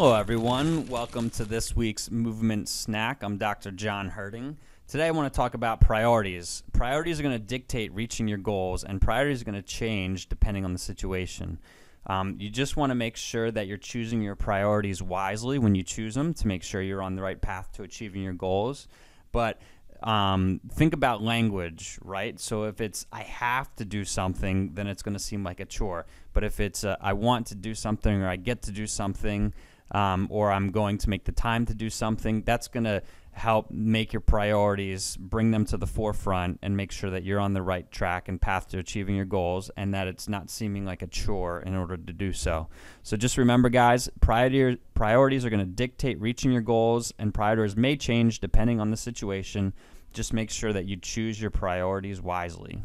Hello, everyone. Welcome to this week's Movement Snack. I'm Dr. John Herding. Today, I want to talk about priorities. Priorities are going to dictate reaching your goals, and priorities are going to change depending on the situation. Um, you just want to make sure that you're choosing your priorities wisely when you choose them to make sure you're on the right path to achieving your goals. But um, think about language, right? So if it's I have to do something, then it's going to seem like a chore. But if it's uh, I want to do something or I get to do something, um, or I'm going to make the time to do something, that's going to help make your priorities, bring them to the forefront, and make sure that you're on the right track and path to achieving your goals and that it's not seeming like a chore in order to do so. So just remember, guys, priorities are going to dictate reaching your goals, and priorities may change depending on the situation. Just make sure that you choose your priorities wisely.